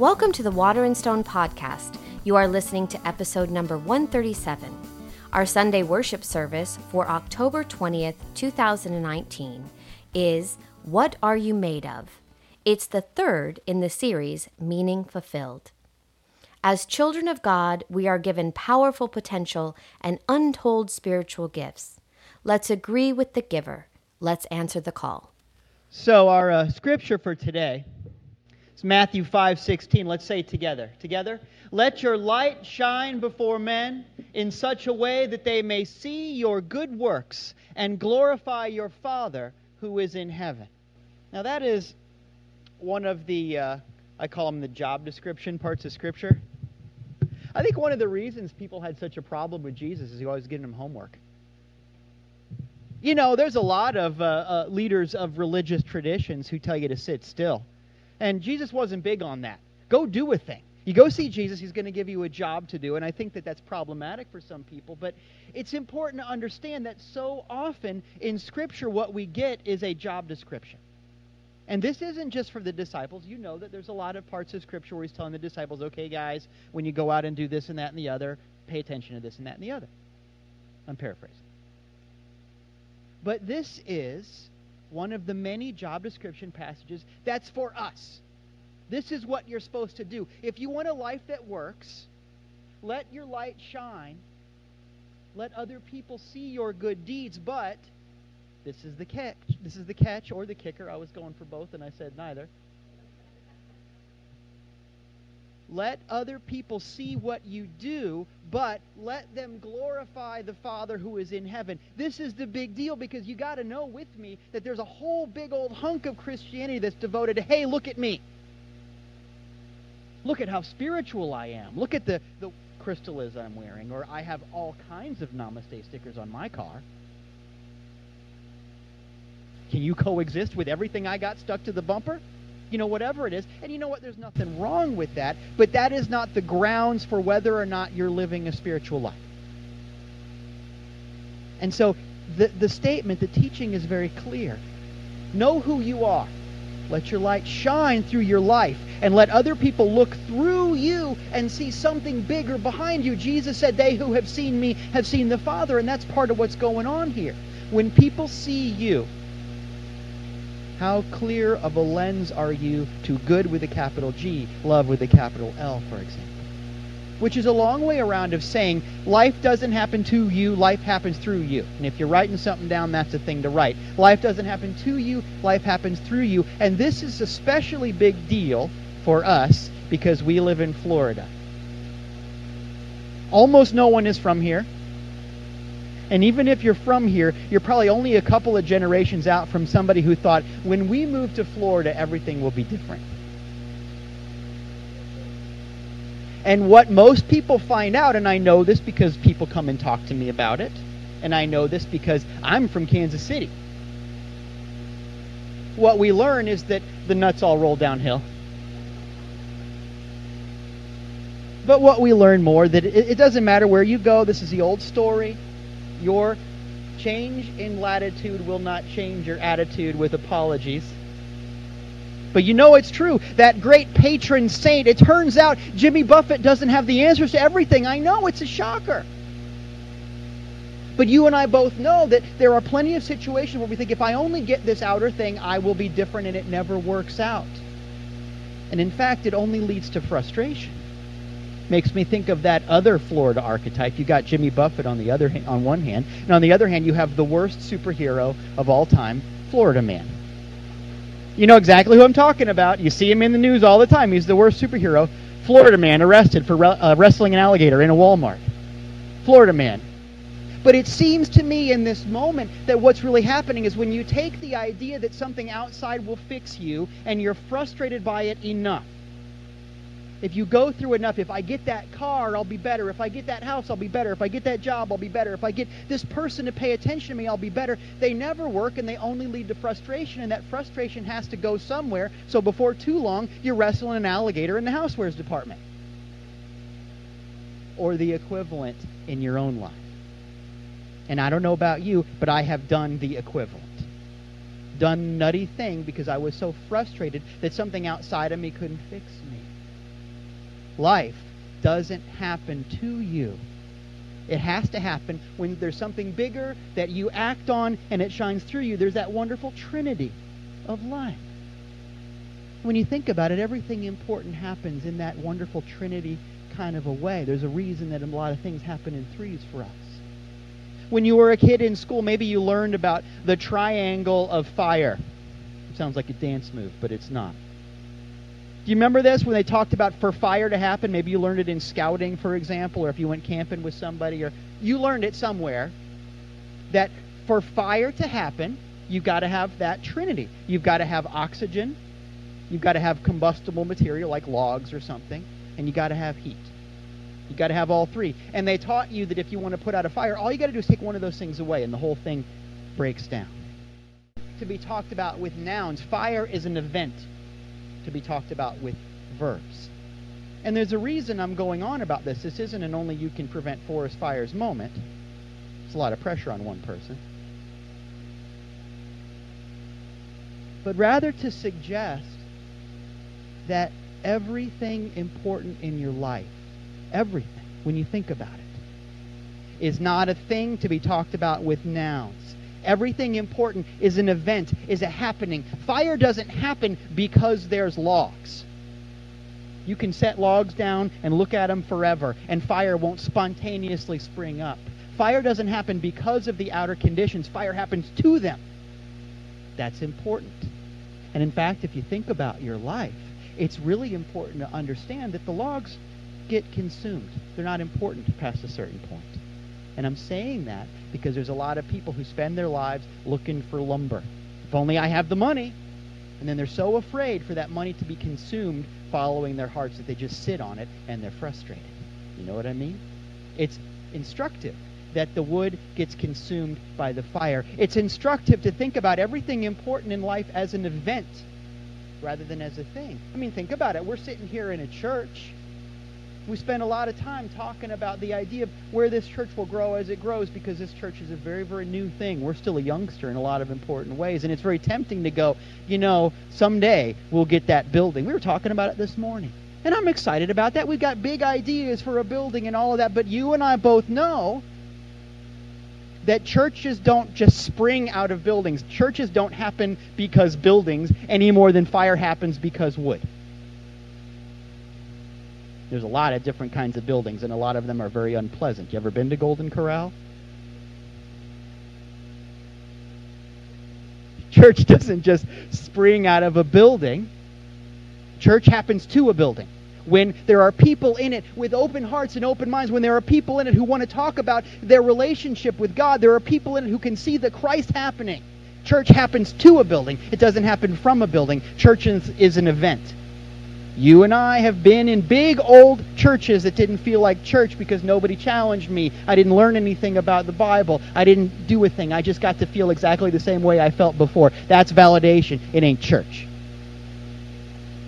Welcome to the Water and Stone podcast. You are listening to episode number 137. Our Sunday worship service for October 20th, 2019 is What Are You Made Of? It's the third in the series Meaning Fulfilled. As children of God, we are given powerful potential and untold spiritual gifts. Let's agree with the giver. Let's answer the call. So, our uh, scripture for today it's Matthew 5:16. Let's say together. Together. Let your light shine before men in such a way that they may see your good works and glorify your Father who is in heaven. Now that is one of the uh, I call them the job description parts of scripture. I think one of the reasons people had such a problem with Jesus is he always giving them homework. You know, there's a lot of uh, uh, leaders of religious traditions who tell you to sit still. And Jesus wasn't big on that. Go do a thing. You go see Jesus, he's going to give you a job to do. And I think that that's problematic for some people. But it's important to understand that so often in Scripture, what we get is a job description. And this isn't just for the disciples. You know that there's a lot of parts of Scripture where he's telling the disciples, okay, guys, when you go out and do this and that and the other, pay attention to this and that and the other. I'm paraphrasing. But this is one of the many job description passages that's for us. This is what you're supposed to do. If you want a life that works, let your light shine. Let other people see your good deeds, but this is the catch. This is the catch or the kicker. I was going for both and I said neither. Let other people see what you do, but let them glorify the Father who is in heaven. This is the big deal because you got to know with me that there's a whole big old hunk of Christianity that's devoted to, hey, look at me. Look at how spiritual I am. Look at the, the crystals I'm wearing, or I have all kinds of Namaste stickers on my car. Can you coexist with everything I got stuck to the bumper? You know, whatever it is. And you know what? There's nothing wrong with that, but that is not the grounds for whether or not you're living a spiritual life. And so the, the statement, the teaching is very clear. Know who you are. Let your light shine through your life and let other people look through you and see something bigger behind you. Jesus said, They who have seen me have seen the Father, and that's part of what's going on here. When people see you, how clear of a lens are you to good with a capital G, love with a capital L, for example? Which is a long way around of saying life doesn't happen to you, life happens through you. And if you're writing something down, that's a thing to write. Life doesn't happen to you, life happens through you. And this is especially big deal for us because we live in Florida. Almost no one is from here. And even if you're from here, you're probably only a couple of generations out from somebody who thought, when we move to Florida, everything will be different. And what most people find out, and I know this because people come and talk to me about it, and I know this because I'm from Kansas City. What we learn is that the nuts all roll downhill. But what we learn more that it, it doesn't matter where you go. This is the old story your change in latitude will not change your attitude with apologies. But you know it's true. That great patron saint, it turns out Jimmy Buffett doesn't have the answers to everything. I know, it's a shocker. But you and I both know that there are plenty of situations where we think if I only get this outer thing, I will be different, and it never works out. And in fact, it only leads to frustration makes me think of that other Florida archetype. You got Jimmy Buffett on the other on one hand, and on the other hand, you have the worst superhero of all time, Florida Man. You know exactly who I'm talking about. You see him in the news all the time. He's the worst superhero. Florida Man arrested for uh, wrestling an alligator in a Walmart. Florida Man. But it seems to me in this moment that what's really happening is when you take the idea that something outside will fix you and you're frustrated by it enough, if you go through enough, if I get that car, I'll be better. If I get that house, I'll be better. If I get that job, I'll be better. If I get this person to pay attention to me, I'll be better. They never work and they only lead to frustration, and that frustration has to go somewhere. So before too long, you're wrestling an alligator in the housewares department. Or the equivalent in your own life. And I don't know about you, but I have done the equivalent. Done nutty thing because I was so frustrated that something outside of me couldn't fix me. Life doesn't happen to you. It has to happen when there's something bigger that you act on and it shines through you. There's that wonderful trinity of life. When you think about it, everything important happens in that wonderful trinity kind of a way. There's a reason that a lot of things happen in threes for us. When you were a kid in school, maybe you learned about the triangle of fire. It sounds like a dance move, but it's not. Do you remember this when they talked about for fire to happen? Maybe you learned it in scouting, for example, or if you went camping with somebody, or you learned it somewhere that for fire to happen, you've got to have that trinity. You've got to have oxygen, you've got to have combustible material like logs or something, and you got to have heat. You got to have all three. And they taught you that if you want to put out a fire, all you got to do is take one of those things away, and the whole thing breaks down. To be talked about with nouns, fire is an event to be talked about with verbs. And there's a reason I'm going on about this. This isn't an only you can prevent forest fires moment. It's a lot of pressure on one person. But rather to suggest that everything important in your life, everything, when you think about it, is not a thing to be talked about with nouns. Everything important is an event, is a happening. Fire doesn't happen because there's logs. You can set logs down and look at them forever, and fire won't spontaneously spring up. Fire doesn't happen because of the outer conditions, fire happens to them. That's important. And in fact, if you think about your life, it's really important to understand that the logs get consumed. They're not important past a certain point. And I'm saying that because there's a lot of people who spend their lives looking for lumber. If only I have the money. And then they're so afraid for that money to be consumed following their hearts that they just sit on it and they're frustrated. You know what I mean? It's instructive that the wood gets consumed by the fire. It's instructive to think about everything important in life as an event rather than as a thing. I mean, think about it. We're sitting here in a church we spend a lot of time talking about the idea of where this church will grow as it grows because this church is a very, very new thing. We're still a youngster in a lot of important ways, and it's very tempting to go, you know, someday we'll get that building. We were talking about it this morning. And I'm excited about that. We've got big ideas for a building and all of that, but you and I both know that churches don't just spring out of buildings. Churches don't happen because buildings any more than fire happens because wood. There's a lot of different kinds of buildings, and a lot of them are very unpleasant. You ever been to Golden Corral? Church doesn't just spring out of a building. Church happens to a building. When there are people in it with open hearts and open minds, when there are people in it who want to talk about their relationship with God, there are people in it who can see the Christ happening. Church happens to a building. It doesn't happen from a building. Church is, is an event. You and I have been in big old churches that didn't feel like church because nobody challenged me. I didn't learn anything about the Bible. I didn't do a thing. I just got to feel exactly the same way I felt before. That's validation. It ain't church.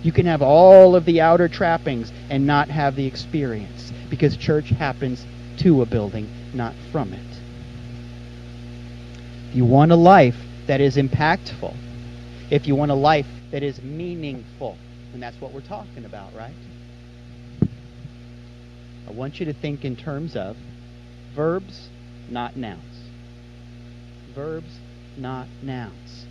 You can have all of the outer trappings and not have the experience because church happens to a building, not from it. If you want a life that is impactful, if you want a life that is meaningful, and that's what we're talking about, right? I want you to think in terms of verbs, not nouns. Verbs, not nouns.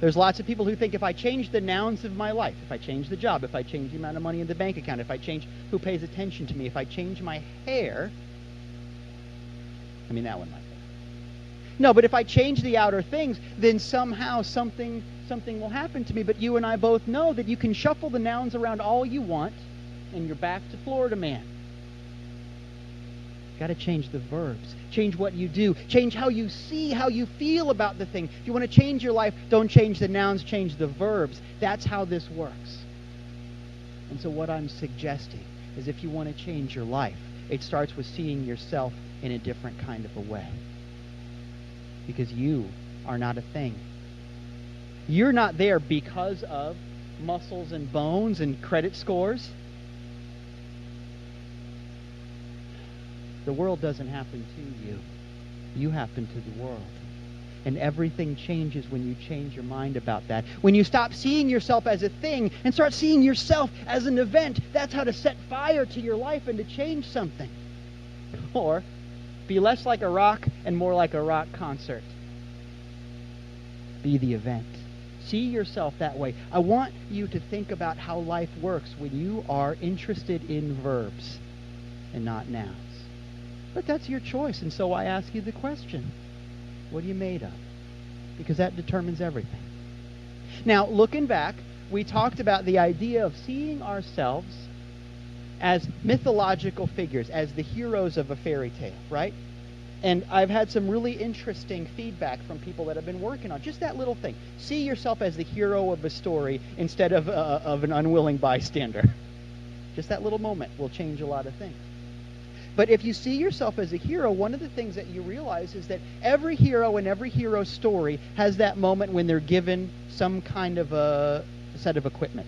There's lots of people who think if I change the nouns of my life, if I change the job, if I change the amount of money in the bank account, if I change who pays attention to me, if I change my hair, I mean that one might no, but if I change the outer things, then somehow something something will happen to me. But you and I both know that you can shuffle the nouns around all you want, and you're back to Florida man. Got to change the verbs. Change what you do. Change how you see, how you feel about the thing. If you want to change your life, don't change the nouns, change the verbs. That's how this works. And so, what I'm suggesting is if you want to change your life, it starts with seeing yourself in a different kind of a way because you are not a thing. You're not there because of muscles and bones and credit scores. The world doesn't happen to you. You happen to the world. And everything changes when you change your mind about that. When you stop seeing yourself as a thing and start seeing yourself as an event, that's how to set fire to your life and to change something. Or be less like a rock and more like a rock concert. Be the event. See yourself that way. I want you to think about how life works when you are interested in verbs and not nouns. But that's your choice, and so I ask you the question what are you made of? Because that determines everything. Now, looking back, we talked about the idea of seeing ourselves as mythological figures, as the heroes of a fairy tale, right? And I've had some really interesting feedback from people that have been working on just that little thing. See yourself as the hero of a story instead of, uh, of an unwilling bystander. Just that little moment will change a lot of things. But if you see yourself as a hero, one of the things that you realize is that every hero and every hero story has that moment when they're given some kind of a set of equipment.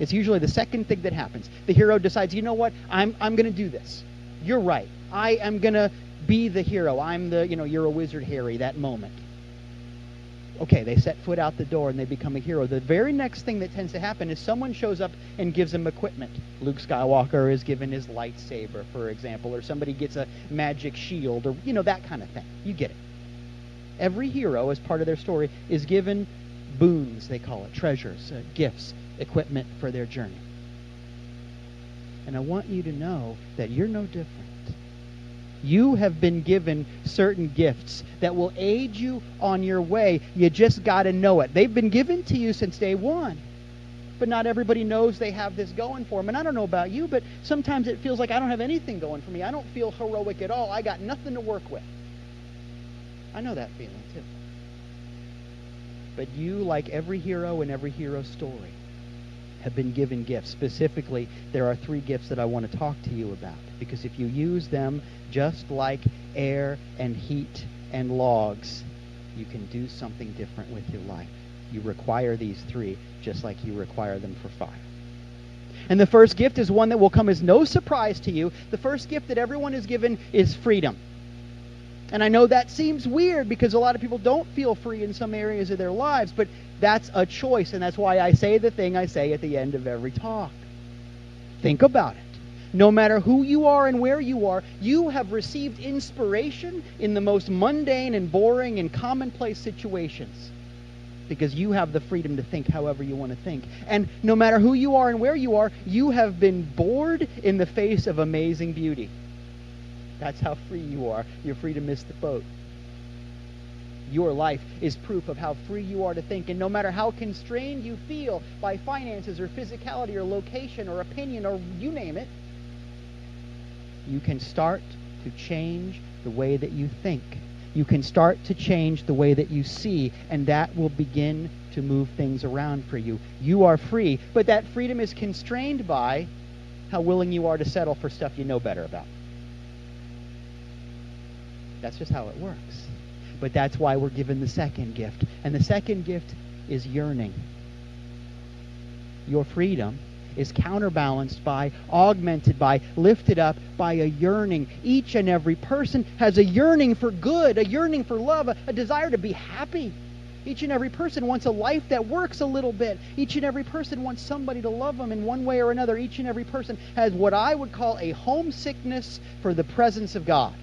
It's usually the second thing that happens. The hero decides, you know what, I'm, I'm going to do this. You're right. I am going to be the hero. I'm the, you know, you're a wizard, Harry, that moment. Okay, they set foot out the door and they become a hero. The very next thing that tends to happen is someone shows up and gives them equipment. Luke Skywalker is given his lightsaber, for example, or somebody gets a magic shield, or, you know, that kind of thing. You get it. Every hero, as part of their story, is given boons, they call it, treasures, uh, gifts, equipment for their journey. And I want you to know that you're no different. You have been given certain gifts that will aid you on your way. You just got to know it. They've been given to you since day one. But not everybody knows they have this going for them. And I don't know about you, but sometimes it feels like I don't have anything going for me. I don't feel heroic at all. I got nothing to work with. I know that feeling too. But you, like every hero in every hero story, have been given gifts. Specifically, there are three gifts that I want to talk to you about. Because if you use them just like air and heat and logs, you can do something different with your life. You require these three just like you require them for fire. And the first gift is one that will come as no surprise to you. The first gift that everyone is given is freedom. And I know that seems weird because a lot of people don't feel free in some areas of their lives, but that's a choice, and that's why I say the thing I say at the end of every talk. Think about it. No matter who you are and where you are, you have received inspiration in the most mundane and boring and commonplace situations because you have the freedom to think however you want to think. And no matter who you are and where you are, you have been bored in the face of amazing beauty. That's how free you are. You're free to miss the boat. Your life is proof of how free you are to think. And no matter how constrained you feel by finances or physicality or location or opinion or you name it, you can start to change the way that you think. You can start to change the way that you see, and that will begin to move things around for you. You are free, but that freedom is constrained by how willing you are to settle for stuff you know better about. That's just how it works. But that's why we're given the second gift. And the second gift is yearning. Your freedom is counterbalanced by, augmented by, lifted up by a yearning. Each and every person has a yearning for good, a yearning for love, a, a desire to be happy. Each and every person wants a life that works a little bit. Each and every person wants somebody to love them in one way or another. Each and every person has what I would call a homesickness for the presence of God.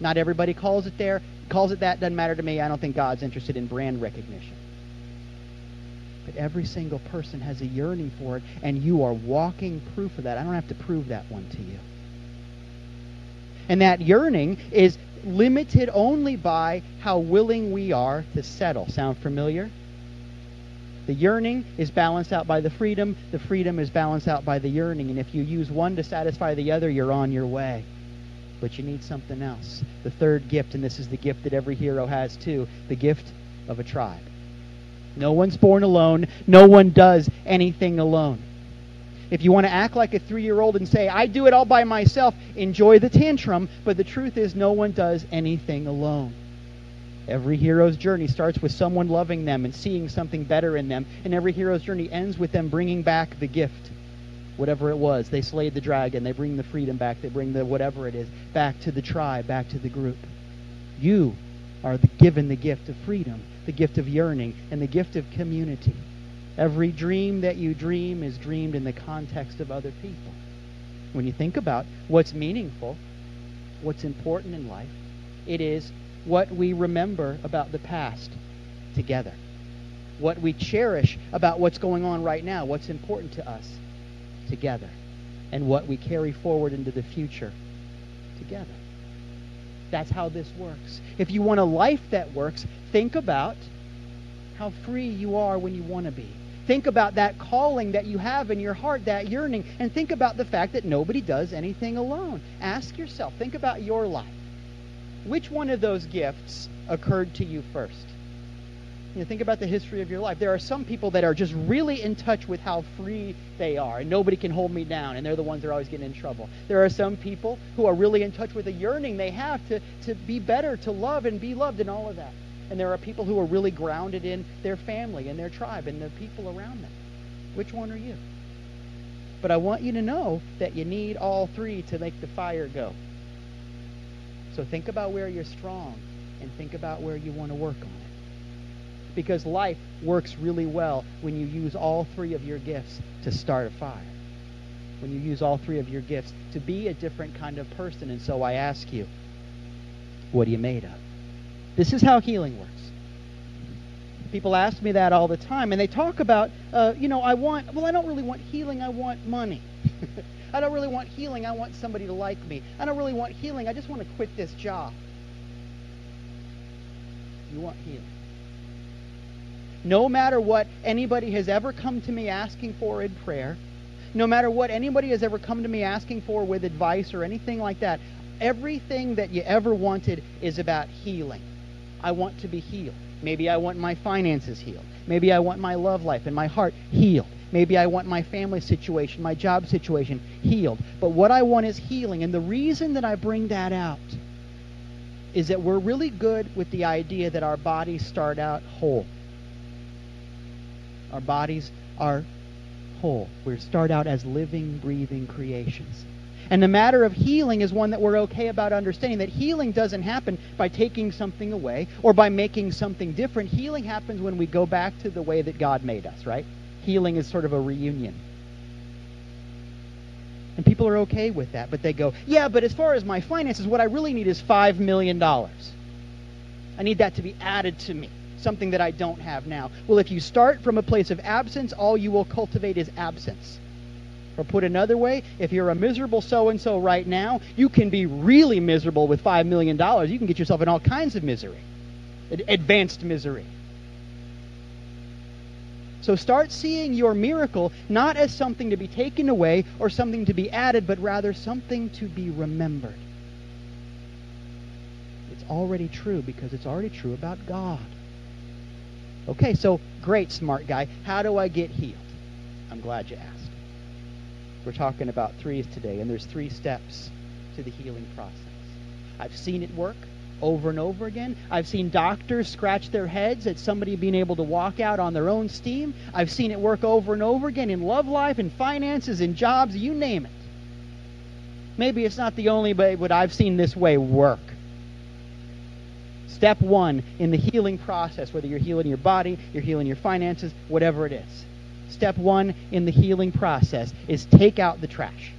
Not everybody calls it there. Calls it that doesn't matter to me. I don't think God's interested in brand recognition. But every single person has a yearning for it, and you are walking proof of that. I don't have to prove that one to you. And that yearning is limited only by how willing we are to settle. Sound familiar? The yearning is balanced out by the freedom. The freedom is balanced out by the yearning. And if you use one to satisfy the other, you're on your way but you need something else. The third gift, and this is the gift that every hero has too the gift of a tribe. No one's born alone, no one does anything alone. If you want to act like a three year old and say, I do it all by myself, enjoy the tantrum, but the truth is, no one does anything alone. Every hero's journey starts with someone loving them and seeing something better in them, and every hero's journey ends with them bringing back the gift whatever it was. They slayed the dragon. They bring the freedom back. They bring the whatever it is back to the tribe, back to the group. You are the, given the gift of freedom, the gift of yearning, and the gift of community. Every dream that you dream is dreamed in the context of other people. When you think about what's meaningful, what's important in life, it is what we remember about the past together, what we cherish about what's going on right now, what's important to us together, and what we carry forward into the future together. That's how this works. If you want a life that works, think about how free you are when you want to be. Think about that calling that you have in your heart, that yearning, and think about the fact that nobody does anything alone. Ask yourself, think about your life. Which one of those gifts occurred to you first? You know, think about the history of your life. There are some people that are just really in touch with how free they are, and nobody can hold me down, and they're the ones that are always getting in trouble. There are some people who are really in touch with the yearning they have to, to be better, to love and be loved, and all of that. And there are people who are really grounded in their family and their tribe and the people around them. Which one are you? But I want you to know that you need all three to make the fire go. So think about where you're strong and think about where you want to work on it. Because life works really well when you use all three of your gifts to start a fire. When you use all three of your gifts to be a different kind of person. And so I ask you, what are you made of? This is how healing works. People ask me that all the time, and they talk about, uh, you know, I want, well, I don't really want healing, I want money. I don't really want healing. I want somebody to like me. I don't really want healing. I just want to quit this job. You want healing. No matter what anybody has ever come to me asking for in prayer, no matter what anybody has ever come to me asking for with advice or anything like that, everything that you ever wanted is about healing. I want to be healed. Maybe I want my finances healed. Maybe I want my love life and my heart healed. Maybe I want my family situation, my job situation healed. But what I want is healing. And the reason that I bring that out is that we're really good with the idea that our bodies start out whole. Our bodies are whole. We start out as living, breathing creations. And the matter of healing is one that we're okay about understanding that healing doesn't happen by taking something away or by making something different. Healing happens when we go back to the way that God made us, right? healing is sort of a reunion. And people are okay with that, but they go, yeah, but as far as my finances, what I really need is $5 million. I need that to be added to me, something that I don't have now. Well, if you start from a place of absence, all you will cultivate is absence. Or put another way, if you're a miserable so and so right now, you can be really miserable with $5 million. You can get yourself in all kinds of misery, advanced misery. So start seeing your miracle not as something to be taken away or something to be added, but rather something to be remembered. It's already true because it's already true about God. Okay, so great, smart guy. How do I get healed? I'm glad you asked. We're talking about threes today, and there's three steps to the healing process. I've seen it work over and over again. I've seen doctors scratch their heads at somebody being able to walk out on their own steam. I've seen it work over and over again in love life, in finances, in jobs, you name it. Maybe it's not the only way, but I've seen this way work. Step one in the healing process, whether you're healing your body, you're healing your finances, whatever it is. Step one in the healing process is take out the trash.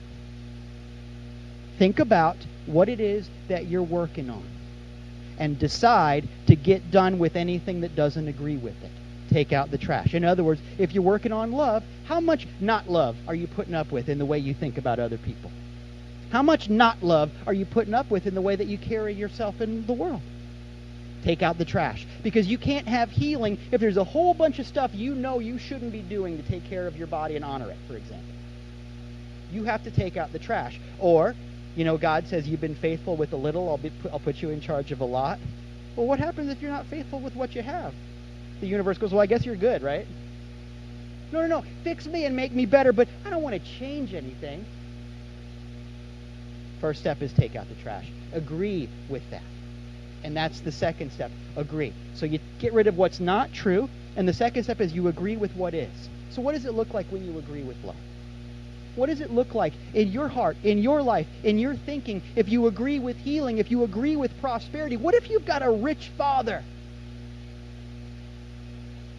Think about what it is that you're working on and decide to get done with anything that doesn't agree with it. Take out the trash. In other words, if you're working on love, how much not love are you putting up with in the way you think about other people? How much not love are you putting up with in the way that you carry yourself in the world? Take out the trash. Because you can't have healing if there's a whole bunch of stuff you know you shouldn't be doing to take care of your body and honor it, for example. You have to take out the trash. Or you know, God says, You've been faithful with a little, I'll, be, I'll put you in charge of a lot. Well, what happens if you're not faithful with what you have? The universe goes, Well, I guess you're good, right? No, no, no. Fix me and make me better, but I don't want to change anything. First step is take out the trash. Agree with that. And that's the second step. Agree. So you get rid of what's not true. And the second step is you agree with what is. So what does it look like when you agree with love? What does it look like in your heart, in your life, in your thinking, if you agree with healing, if you agree with prosperity? What if you've got a rich father?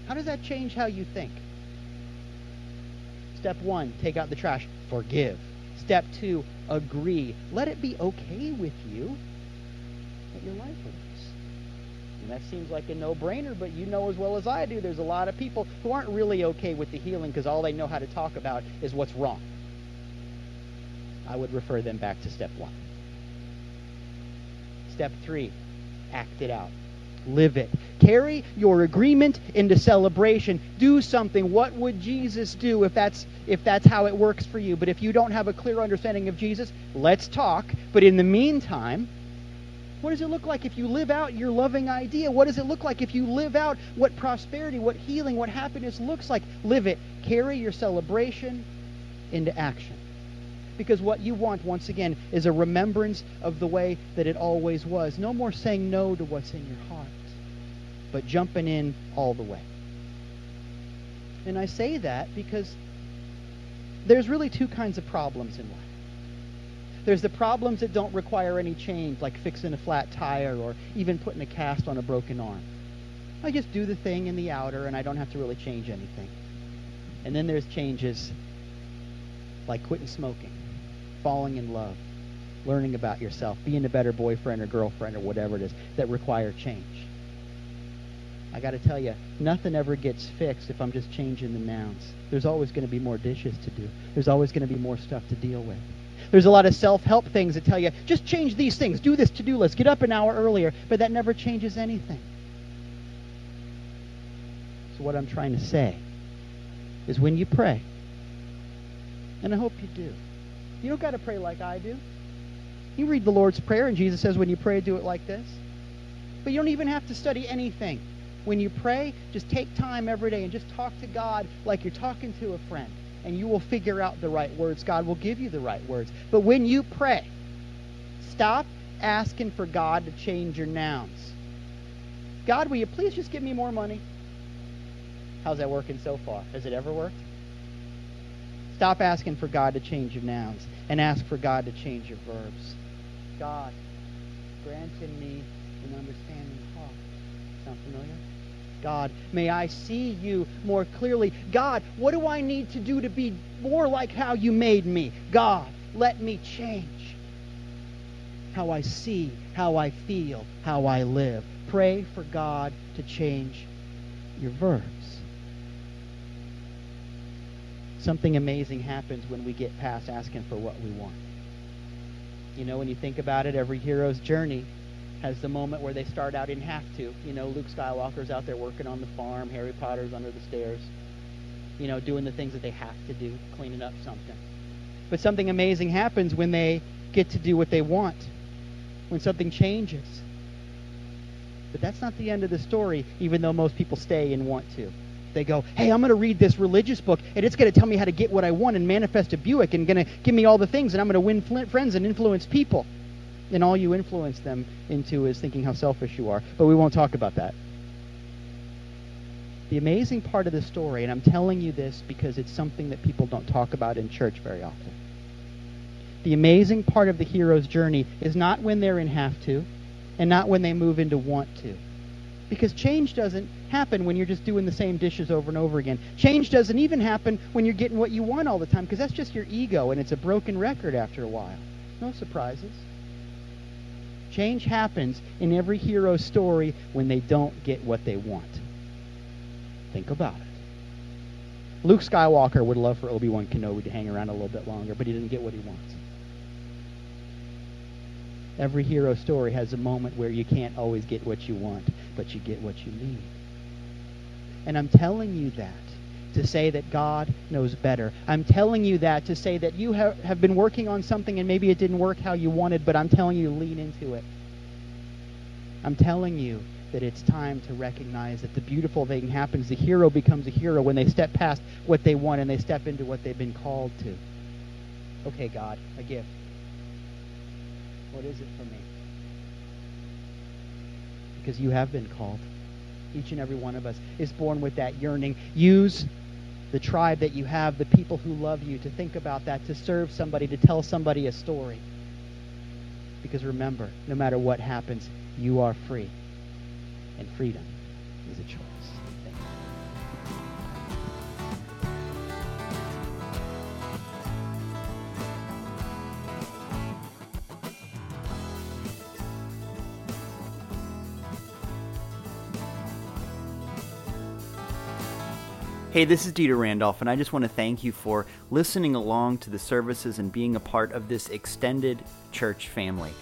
How does that change how you think? Step one, take out the trash. Forgive. Step two, agree. Let it be okay with you that your life works. And that seems like a no-brainer, but you know as well as I do, there's a lot of people who aren't really okay with the healing because all they know how to talk about is what's wrong. I would refer them back to step one. Step three, act it out. Live it. Carry your agreement into celebration. Do something. What would Jesus do if that's if that's how it works for you? But if you don't have a clear understanding of Jesus, let's talk. But in the meantime, what does it look like if you live out your loving idea? What does it look like if you live out what prosperity, what healing, what happiness looks like? Live it. Carry your celebration into action. Because what you want, once again, is a remembrance of the way that it always was. No more saying no to what's in your heart, but jumping in all the way. And I say that because there's really two kinds of problems in life. There's the problems that don't require any change, like fixing a flat tire or even putting a cast on a broken arm. I just do the thing in the outer and I don't have to really change anything. And then there's changes like quitting smoking, falling in love, learning about yourself, being a better boyfriend or girlfriend or whatever it is that require change. I got to tell you, nothing ever gets fixed if I'm just changing the nouns. There's always going to be more dishes to do. There's always going to be more stuff to deal with. There's a lot of self-help things that tell you, just change these things, do this to-do list, get up an hour earlier, but that never changes anything. So what I'm trying to say is when you pray, and I hope you do, you don't got to pray like I do. You read the Lord's Prayer, and Jesus says when you pray, do it like this. But you don't even have to study anything. When you pray, just take time every day and just talk to God like you're talking to a friend and you will figure out the right words. God will give you the right words. But when you pray, stop asking for God to change your nouns. God, will you please just give me more money? How's that working so far? Has it ever worked? Stop asking for God to change your nouns and ask for God to change your verbs. God, grant in me an understanding heart. Sound familiar? God. May I see you more clearly. God, what do I need to do to be more like how you made me? God, let me change how I see, how I feel, how I live. Pray for God to change your verbs. Something amazing happens when we get past asking for what we want. You know, when you think about it, every hero's journey has the moment where they start out in have to. You know, Luke Skywalker's out there working on the farm, Harry Potter's under the stairs, you know, doing the things that they have to do, cleaning up something. But something amazing happens when they get to do what they want, when something changes. But that's not the end of the story, even though most people stay and want to. They go, hey, I'm going to read this religious book, and it's going to tell me how to get what I want and manifest a Buick, and going to give me all the things, and I'm going to win friends and influence people and all you influence them into is thinking how selfish you are. But we won't talk about that. The amazing part of the story, and I'm telling you this because it's something that people don't talk about in church very often. The amazing part of the hero's journey is not when they're in have to, and not when they move into want to. Because change doesn't happen when you're just doing the same dishes over and over again. Change doesn't even happen when you're getting what you want all the time, because that's just your ego, and it's a broken record after a while. No surprises. Change happens in every hero story when they don't get what they want. Think about it. Luke Skywalker would love for Obi-Wan Kenobi to hang around a little bit longer, but he didn't get what he wants. Every hero story has a moment where you can't always get what you want, but you get what you need. And I'm telling you that to say that God knows better. I'm telling you that to say that you have, have been working on something and maybe it didn't work how you wanted, but I'm telling you, to lean into it. I'm telling you that it's time to recognize that the beautiful thing happens. The hero becomes a hero when they step past what they want and they step into what they've been called to. Okay, God, a gift. What is it for me? Because you have been called. Each and every one of us is born with that yearning. Use the tribe that you have, the people who love you, to think about that, to serve somebody, to tell somebody a story. Because remember, no matter what happens, you are free. And freedom is a choice. Hey, this is Dieter Randolph, and I just want to thank you for listening along to the services and being a part of this extended church family.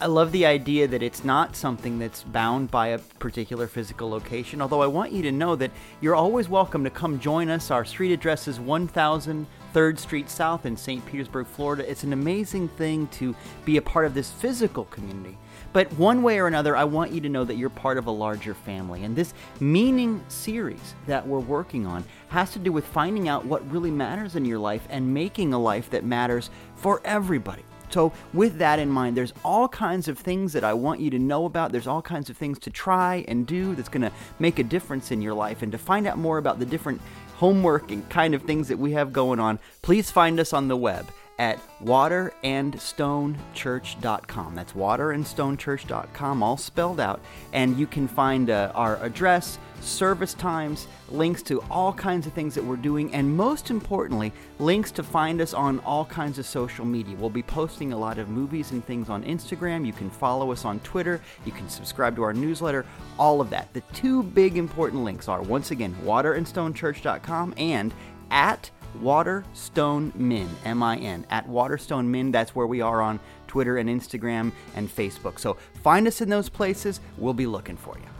I love the idea that it's not something that's bound by a particular physical location, although I want you to know that you're always welcome to come join us. Our street address is 1000 3rd Street South in St. Petersburg, Florida. It's an amazing thing to be a part of this physical community. But one way or another, I want you to know that you're part of a larger family. And this meaning series that we're working on has to do with finding out what really matters in your life and making a life that matters for everybody. So, with that in mind, there's all kinds of things that I want you to know about. There's all kinds of things to try and do that's going to make a difference in your life. And to find out more about the different homework and kind of things that we have going on, please find us on the web at waterandstonechurch.com. That's waterandstonechurch.com, all spelled out. And you can find uh, our address, service times, links to all kinds of things that we're doing, and most importantly, links to find us on all kinds of social media. We'll be posting a lot of movies and things on Instagram. You can follow us on Twitter. You can subscribe to our newsletter, all of that. The two big important links are once again, waterandstonechurch.com and at Waterstone Min, M I N, at Waterstone Min. That's where we are on Twitter and Instagram and Facebook. So find us in those places. We'll be looking for you.